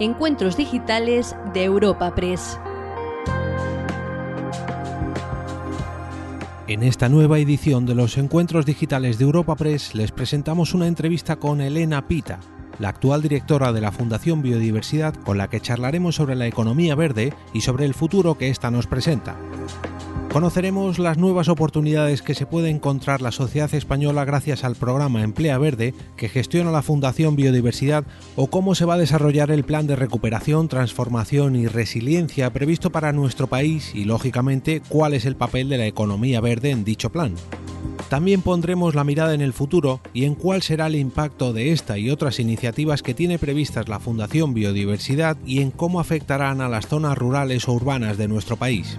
Encuentros Digitales de Europa Press. En esta nueva edición de los Encuentros Digitales de Europa Press les presentamos una entrevista con Elena Pita, la actual directora de la Fundación Biodiversidad, con la que charlaremos sobre la economía verde y sobre el futuro que ésta nos presenta. Conoceremos las nuevas oportunidades que se puede encontrar la sociedad española gracias al programa Emplea Verde que gestiona la Fundación Biodiversidad o cómo se va a desarrollar el plan de recuperación, transformación y resiliencia previsto para nuestro país y, lógicamente, cuál es el papel de la economía verde en dicho plan. También pondremos la mirada en el futuro y en cuál será el impacto de esta y otras iniciativas que tiene previstas la Fundación Biodiversidad y en cómo afectarán a las zonas rurales o urbanas de nuestro país.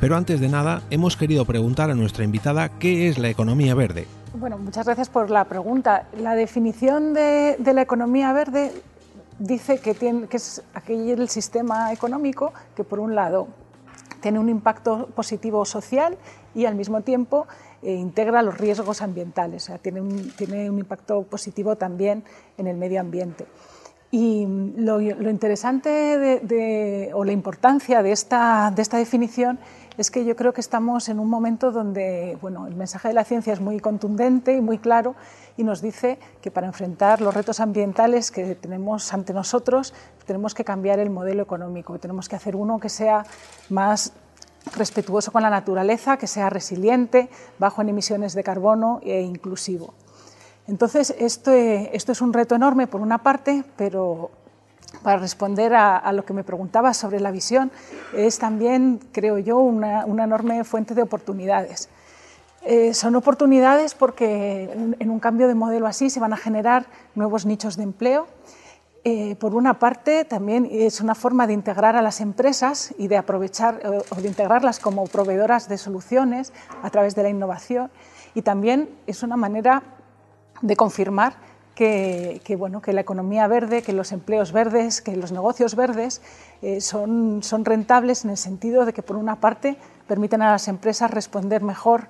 Pero antes de nada, hemos querido preguntar a nuestra invitada qué es la economía verde. Bueno, muchas gracias por la pregunta. La definición de, la economía verde dice que, tiene, que es aquel sistema económico que, por un lado, tiene un impacto positivo social y, al mismo tiempo, eh, integra los riesgos ambientales. O sea, tiene un, impacto positivo también en el medio ambiente. Y lo, interesante o la importancia de esta, de esta definición es que yo creo que estamos en un momento donde bueno, el mensaje de la ciencia es muy contundente y muy claro y nos dice que para enfrentar los retos ambientales que tenemos ante nosotros tenemos que cambiar el modelo económico, tenemos que hacer uno que sea más respetuoso con la naturaleza, que sea resiliente, bajo en emisiones de carbono e inclusivo. Entonces, esto, esto es un reto enorme por una parte, pero para responder a, lo que me preguntaba sobre la visión, es también, creo yo, una, enorme fuente de oportunidades. Eh, son oportunidades porque en, un cambio de modelo así se van a generar nuevos nichos de empleo. Eh, por una parte, también es una forma de integrar a las empresas y de aprovechar o de integrarlas como proveedoras de soluciones a través de la innovación. Y también es una manera de confirmar que, bueno, que la economía verde, que los empleos verdes, que los negocios verdes eh, son, son rentables en el sentido de que, por una parte, permiten a las empresas responder mejor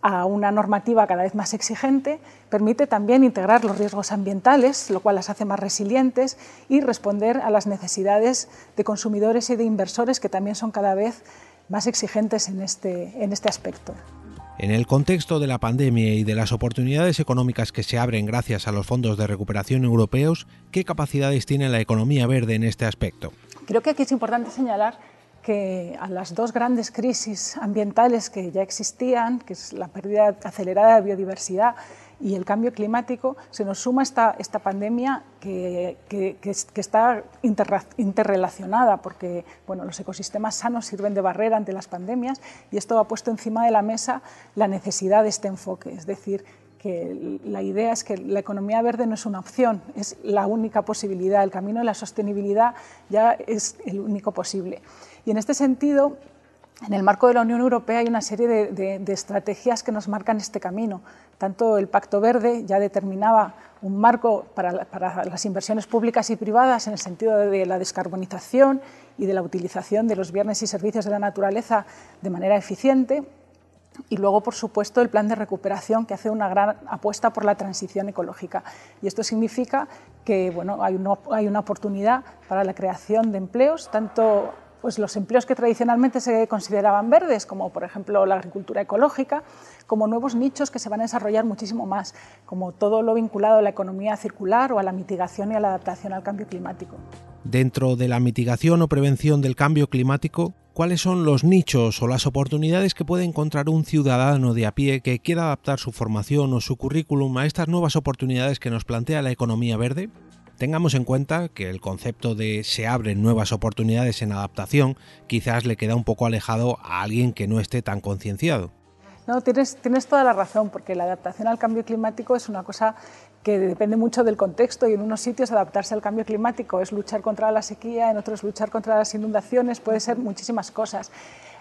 a una normativa cada vez más exigente, permite también integrar los riesgos ambientales, lo cual las hace más resilientes, y responder a las necesidades de consumidores y de inversores que también son cada vez más exigentes en este, en este aspecto. En el contexto de la pandemia y de las oportunidades económicas que se abren gracias a los fondos de recuperación europeos, ¿qué capacidades tiene la economía verde en este aspecto? Creo que aquí es importante señalar que a las dos grandes crisis ambientales que ya existían, que es la pérdida acelerada de biodiversidad y el cambio climático, se nos suma esta, esta pandemia que, que, está interrelacionada, porque bueno, los ecosistemas sanos sirven de barrera ante las pandemias y esto ha puesto encima de la mesa la necesidad de este enfoque, es decir, que la idea es que la economía verde no es una opción, es la única posibilidad, el camino de la sostenibilidad ya es el único posible. Y en este sentido, en el marco de la Unión Europea hay una serie de, estrategias que nos marcan este camino. Tanto el Pacto Verde ya determinaba un marco para, las inversiones públicas y privadas en el sentido de la descarbonización y de la utilización de los bienes y servicios de la naturaleza de manera eficiente. Y luego, por supuesto, el plan de recuperación que hace una gran apuesta por la transición ecológica. Y esto significa que bueno, hay una oportunidad para la creación de empleos, tanto pues los empleos que tradicionalmente se consideraban verdes, como por ejemplo la agricultura ecológica, como nuevos nichos que se van a desarrollar muchísimo más, como todo lo vinculado a la economía circular o a la mitigación y a la adaptación al cambio climático. Dentro de la mitigación o prevención del cambio climático, ¿cuáles son los nichos o las oportunidades que puede encontrar un ciudadano de a pie que quiera adaptar su formación o su currículum a estas nuevas oportunidades que nos plantea la economía verde? Tengamos en cuenta que el concepto de se abren nuevas oportunidades en adaptación quizás le queda un poco alejado a alguien que no esté tan concienciado. No, tienes, tienes toda la razón, porque la adaptación al cambio climático es una cosa que depende mucho del contexto y en unos sitios adaptarse al cambio climático es luchar contra la sequía, en otros luchar contra las inundaciones, puede ser muchísimas cosas.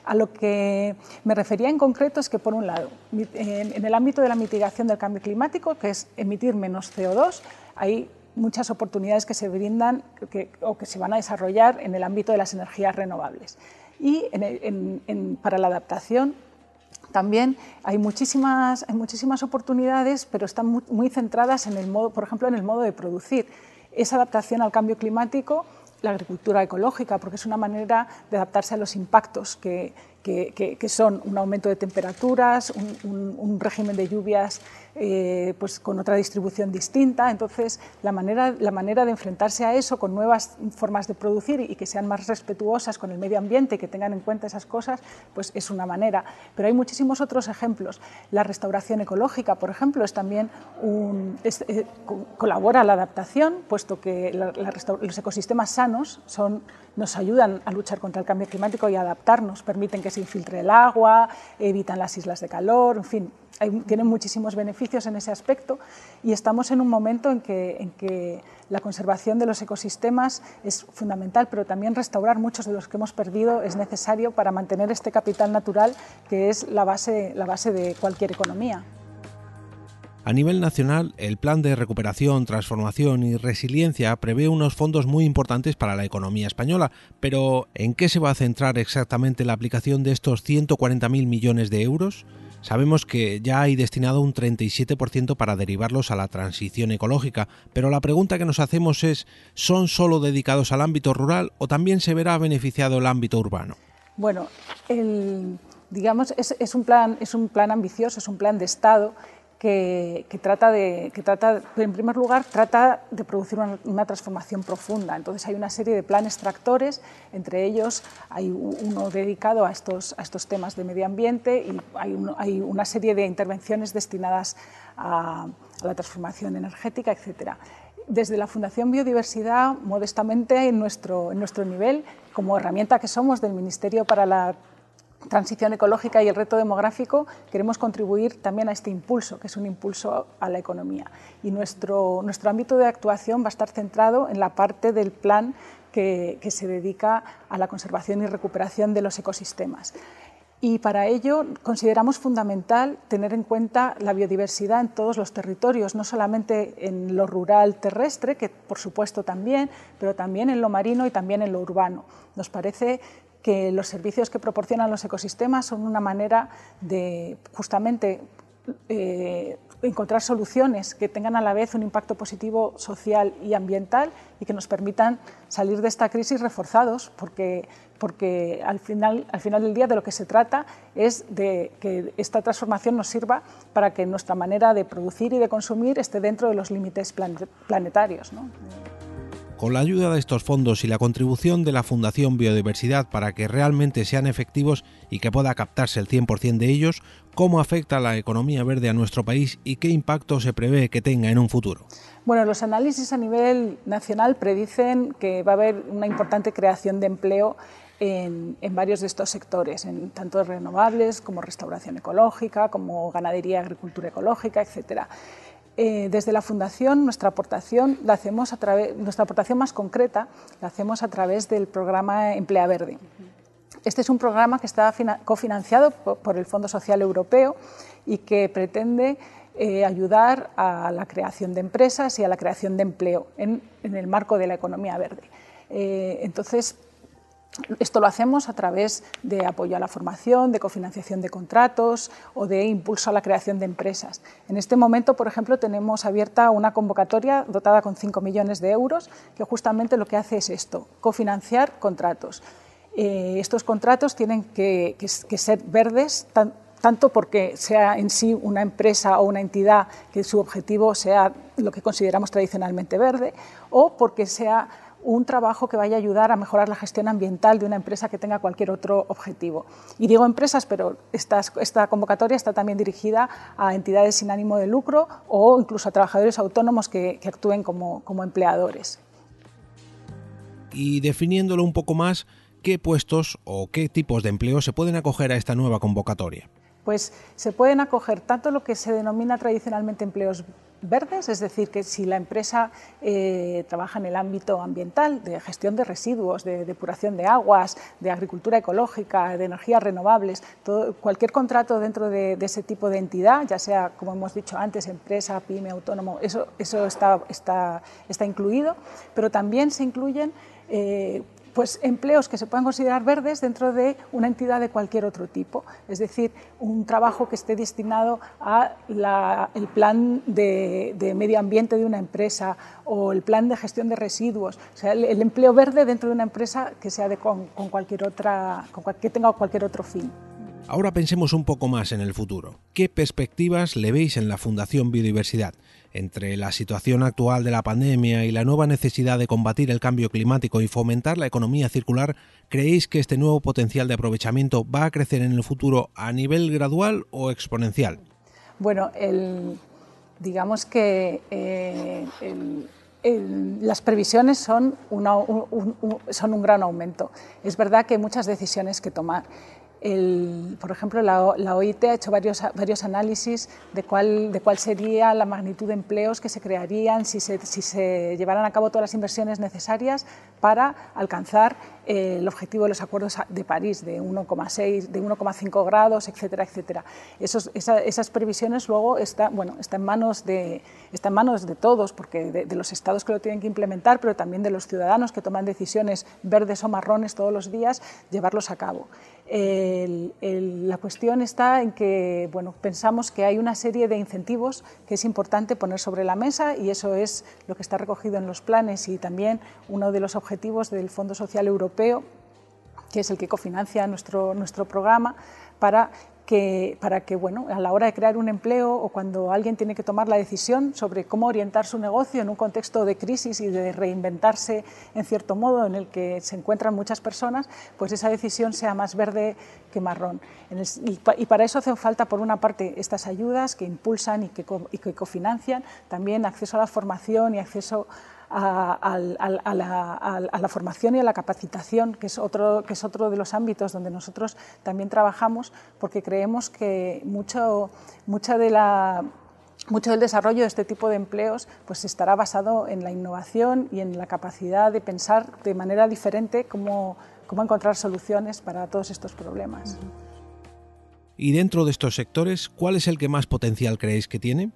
A lo que me refería en concreto es que, por un lado, en el ámbito de la mitigación del cambio climático, que es emitir menos CO2, hay muchas oportunidades que se brindan o que se van a desarrollar en el ámbito de las energías renovables. Y para la adaptación también hay muchísimas, muchísimas oportunidades, pero están muy, centradas en el modo, por ejemplo, en el modo de producir. Esa adaptación al cambio climático la agricultura ecológica, porque es una manera de adaptarse a los impactos que, que, son un aumento de temperaturas, un, régimen de lluvias eh, pues con otra distribución distinta. Entonces, la manera, la manera de enfrentarse a eso con nuevas formas de producir y que sean más respetuosas con el medio ambiente que tengan en cuenta esas cosas, pues es una manera. Pero hay muchísimos otros ejemplos. La restauración ecológica, por ejemplo, es también un, eh, colabora a la adaptación, puesto que los ecosistemas sanos nos ayudan a luchar contra el cambio climático y adaptarnos, permiten que se infiltre el agua, evitan las islas de calor, en fin, tienen muchísimos beneficios en ese aspecto y estamos en un momento en que, en que la conservación de los ecosistemas es fundamental, pero también restaurar muchos de los que hemos perdido es necesario para mantener este capital natural que es la base, la base de cualquier economía. A nivel nacional, el Plan de Recuperación, Transformación y Resiliencia prevé unos fondos muy importantes para la economía española, pero ¿en qué se va a centrar exactamente la aplicación de estos 140.000 millones de euros? Sabemos que ya hay destinado un 37% para derivarlos a la transición ecológica, pero la pregunta que nos hacemos es, ¿son solo dedicados al ámbito rural o también se verá beneficiado el ámbito urbano? Bueno, digamos, es, un plan, es un plan ambicioso, es un plan de Estado que, trata de, que trata, en primer lugar, trata de producir una, transformación profunda. Entonces hay una serie de planes tractores, entre ellos hay uno dedicado a estos, a estos temas de medio ambiente y hay, una serie de intervenciones destinadas a, la transformación energética, etc. Desde la Fundación Biodiversidad, modestamente en nuestro, en nuestro nivel, como herramienta que somos del Ministerio para la transición ecológica y el reto demográfico, queremos contribuir también a este impulso, que es un impulso a la economía. Y nuestro, nuestro ámbito de actuación va a estar centrado en la parte del plan que, que se dedica a la conservación y recuperación de los ecosistemas. Y para ello consideramos fundamental tener en cuenta la biodiversidad en todos los territorios, no solamente en lo rural terrestre, que por supuesto también, pero también en lo marino y también en lo urbano. Nos parece que los servicios que proporcionan los ecosistemas son una manera de justamente eh, encontrar soluciones que tengan a la vez un impacto positivo social y ambiental y que nos permitan salir de esta crisis reforzados, porque, porque al, final, al final del día de lo que se trata es de que esta transformación nos sirva para que nuestra manera de producir y de consumir esté dentro de los límites planetarios. ¿no? Con la ayuda de estos fondos y la contribución de la Fundación Biodiversidad para que realmente sean efectivos y que pueda captarse el 100% de ellos, ¿cómo afecta la economía verde a nuestro país y qué impacto se prevé que tenga en un futuro? Bueno, los análisis a nivel nacional predicen que va a haber una importante creación de empleo en, varios de estos sectores, en tanto renovables como restauración ecológica, como ganadería, agricultura ecológica, etcétera. Eh, desde la Fundación nuestra aportación, la hacemos a través, nuestra aportación más concreta la hacemos a través del programa Emplea Verde. Este es un programa que está cofinanciado por el Fondo Social Europeo y que pretende eh, ayudar a la creación de empresas y a la creación de empleo en, el marco de la economía verde. Eh, entonces, esto lo hacemos a través de apoyo a la formación, de cofinanciación de contratos o de impulso a la creación de empresas. En este momento, por ejemplo, tenemos abierta una convocatoria dotada con 5 millones de euros que justamente lo que hace es esto, cofinanciar contratos. Eh, estos contratos tienen que, ser verdes, tanto porque sea en sí una empresa o una entidad que su objetivo sea lo que consideramos tradicionalmente verde, o porque sea un trabajo que vaya a ayudar a mejorar la gestión ambiental de una empresa que tenga cualquier otro objetivo. Y digo empresas, pero esta, esta convocatoria está también dirigida a entidades sin ánimo de lucro o incluso a trabajadores autónomos que, actúen como, como empleadores. Y definiéndolo un poco más, ¿qué puestos o qué tipos de empleo se pueden acoger a esta nueva convocatoria? Pues se pueden acoger tanto lo que se denomina tradicionalmente empleos verdes, es decir, que si la empresa eh, trabaja en el ámbito ambiental, de gestión de residuos, de depuración de aguas, de agricultura ecológica, de energías renovables, cualquier contrato dentro de, ese tipo de entidad, ya sea, como hemos dicho antes, empresa, pyme, autónomo, eso, está incluido, pero también se incluyen eh, pues empleos que se puedan considerar verdes dentro de una entidad de cualquier otro tipo, es decir, un trabajo que esté destinado al plan de, medio ambiente de una empresa o el plan de gestión de residuos, o sea, el, empleo verde dentro de una empresa que sea de, con, cualquier otra, que tenga cualquier otro fin. Ahora pensemos un poco más en el futuro. ¿Qué perspectivas le veis en la Fundación Biodiversidad? Entre la situación actual de la pandemia y la nueva necesidad de combatir el cambio climático y fomentar la economía circular, ¿creéis que este nuevo potencial de aprovechamiento va a crecer en el futuro a nivel gradual o exponencial? Bueno, digamos que eh, las previsiones son, son un gran aumento. Es verdad que hay muchas decisiones que tomar por ejemplo, la, OIT ha hecho varios, varios análisis de cuál, de cuál sería la magnitud de empleos que se crearían si se llevaran a cabo todas las inversiones necesarias para alcanzar eh, el objetivo de los acuerdos de París de 1,6, de 1,5 grados, etcétera, etcétera. esas previsiones luego están bueno, está en, manos de, está en manos de todos, porque de, los estados que lo tienen que implementar, pero también de los ciudadanos que toman decisiones verdes o marrones todos los días, llevarlos a cabo la cuestión está en que bueno, pensamos que hay una serie de incentivos que es importante poner sobre la mesa y eso es lo que está recogido en los planes y también uno de los objetivos del Fondo Social Europeo, que es el que cofinancia nuestro, nuestro programa, para para que bueno, a la hora de crear un empleo o cuando alguien tiene que tomar la decisión sobre cómo orientar su negocio en un contexto de crisis y de reinventarse en cierto modo en el que se encuentran muchas personas, pues esa decisión sea más verde que marrón. y, para eso hacen falta, por una parte, estas ayudas que impulsan y que, que cofinancian, también acceso a la formación y acceso a, la, formación y a la capacitación, que es, otro, que es otro de los ámbitos donde nosotros también trabajamos, porque creemos que mucho, mucha de la mucho del desarrollo de este tipo de empleos pues estará basado en la innovación y en la capacidad de pensar de manera diferente cómo, cómo encontrar soluciones para todos estos problemas. Y dentro de estos sectores, ¿cuál es el que más potencial creéis que tiene?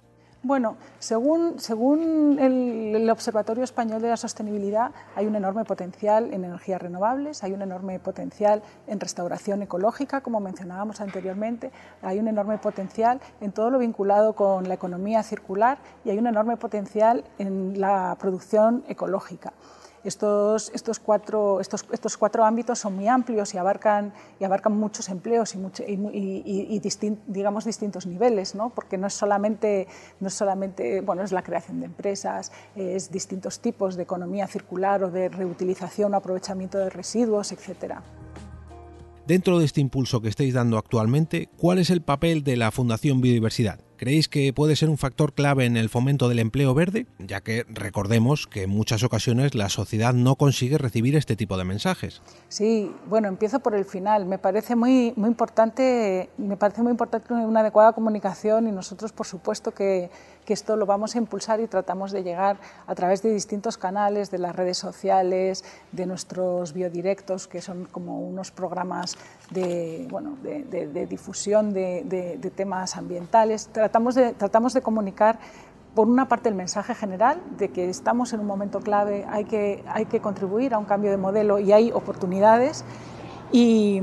Bueno, según, según el, Observatorio Español de la Sostenibilidad, hay un enorme potencial en energías renovables, hay un enorme potencial en restauración ecológica, como mencionábamos anteriormente, hay un enorme potencial en todo lo vinculado con la economía circular y hay un enorme potencial en la producción ecológica. Estos, cuatro, ámbitos son muy amplios y abarcan, muchos empleos y, y, digamos distintos niveles, ¿no? porque no es, solamente, no es solamente, bueno, es la creación de empresas, es distintos tipos de economía circular o de reutilización o aprovechamiento de residuos, etcétera. Dentro de este impulso que estáis dando actualmente, ¿cuál es el papel de la Fundación Biodiversidad? ¿Creéis que puede ser un factor clave en el fomento del empleo verde? Ya que recordemos que en muchas ocasiones la sociedad no consigue recibir este tipo de mensajes. Sí, bueno, empiezo por el final. Me parece muy, muy importante, me parece muy importante una adecuada comunicación y nosotros, por supuesto, que, que esto lo vamos a impulsar y tratamos de llegar a través de distintos canales, de las redes sociales, de nuestros biodirectos, que son como unos programas de, bueno, de, difusión de, de temas ambientales. Tratamos de, tratamos de comunicar por una parte el mensaje general de que estamos en un momento clave, hay que, hay que contribuir a un cambio de modelo y hay oportunidades. Y,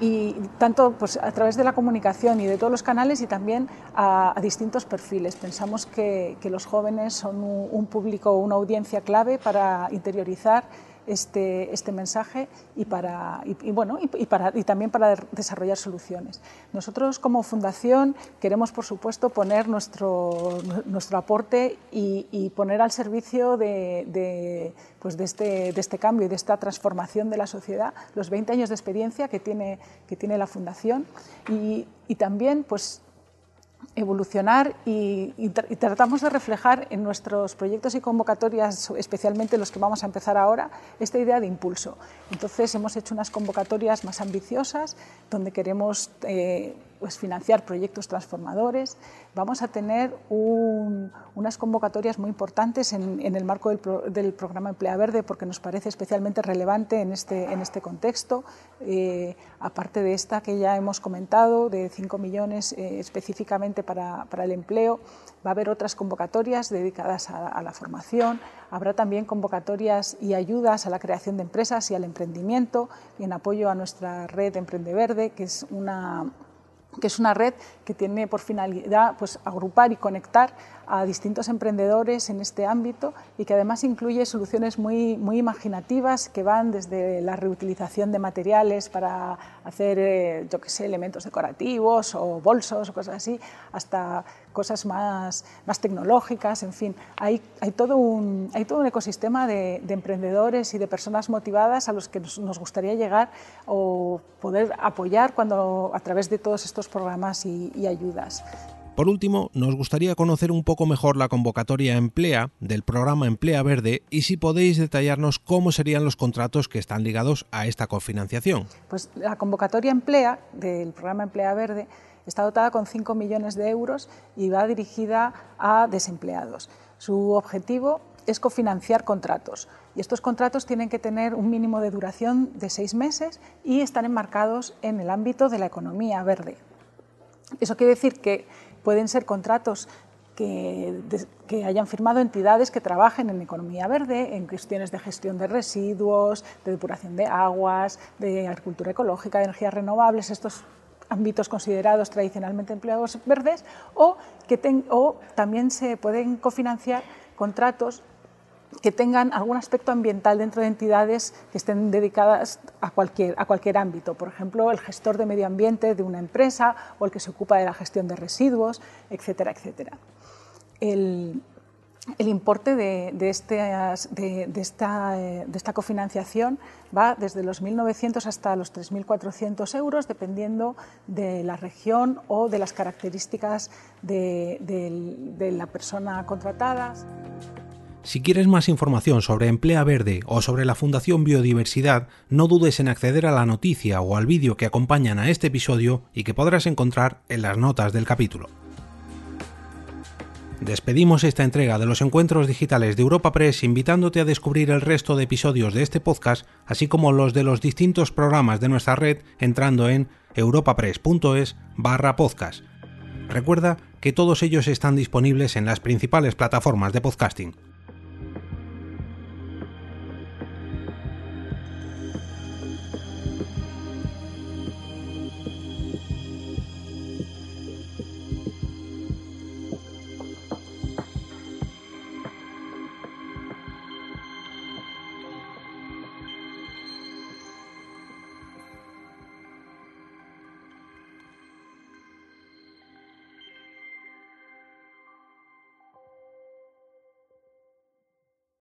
y tanto pues, a través de la comunicación y de todos los canales y también a, distintos perfiles. Pensamos que, que, los jóvenes son un, un público, una audiencia clave para interiorizar este, este mensaje y, para, y, bueno, y, para, y también para desarrollar soluciones. Nosotros como fundación queremos, por supuesto, poner nuestro, nuestro aporte y, poner al servicio de, de, pues de, este, de este cambio y de esta transformación de la sociedad los 20 años de experiencia que tiene, que tiene la fundación y, también pues, evolucionar y, tratamos de reflejar en nuestros proyectos y convocatorias, especialmente los que vamos a empezar ahora, esta idea de impulso. Entonces hemos hecho unas convocatorias más ambiciosas donde queremos eh, pues, financiar proyectos transformadores. Vamos a tener unas convocatorias muy importantes en, el marco del, programa Emplea Verde porque nos parece especialmente relevante en este, en este contexto. Eh, aparte de esta que ya hemos comentado, de 5 millones eh, específicamente para, para, el empleo, va a haber otras convocatorias dedicadas a, a la formación. Habrá también convocatorias y ayudas a la creación de empresas y al emprendimiento y en apoyo a nuestra red Emprende Verde, que es una que es una red que tiene por finalidad pues, agrupar y conectar a distintos emprendedores en este ámbito y que además incluye soluciones muy, muy imaginativas que van desde la reutilización de materiales para hacer, eh, yo qué sé, elementos decorativos o bolsos o cosas así, hasta cosas más, más tecnológicas, en fin, hay, hay, todo, un, hay todo un ecosistema de, emprendedores y de personas motivadas a los que nos, gustaría llegar o poder apoyar cuando, a través de todos estos programas y, y ayudas. Por último, nos gustaría conocer un poco mejor la convocatoria Emplea del programa Emplea Verde y si podéis detallarnos cómo serían los contratos que están ligados a esta cofinanciación. Pues la convocatoria Emplea del programa Emplea Verde está dotada con 5 millones de euros y va dirigida a desempleados. Su objetivo es cofinanciar contratos y estos contratos tienen que tener un mínimo de duración de seis meses y están enmarcados en el ámbito de la economía verde. Eso quiere decir que pueden ser contratos que, hayan firmado entidades que trabajen en economía verde, en cuestiones de gestión de residuos, de depuración de aguas, de agricultura ecológica, de energías renovables, estos ámbitos considerados tradicionalmente empleados verdes, o, que o también se pueden cofinanciar contratos que tengan algún aspecto ambiental dentro de entidades que estén dedicadas a cualquier, a cualquier ámbito. Por ejemplo, el gestor de medio ambiente de una empresa o el que se ocupa de la gestión de residuos, etcétera, etcétera. El, importe de, de, de, esta, cofinanciación va desde los 1.900 hasta los 3.400 euros, dependiendo de la región o de las características de la persona contratada. Si quieres más información sobre Emplea Verde o sobre la Fundación Biodiversidad, no dudes en acceder a la noticia o al vídeo que acompañan a este episodio y que podrás encontrar en las notas del capítulo. Despedimos esta entrega de los encuentros digitales de Europa Press invitándote a descubrir el resto de episodios de este podcast, así como los de los distintos programas de nuestra red entrando en europapress.es barra podcast. Recuerda que todos ellos están disponibles en las principales plataformas de podcasting.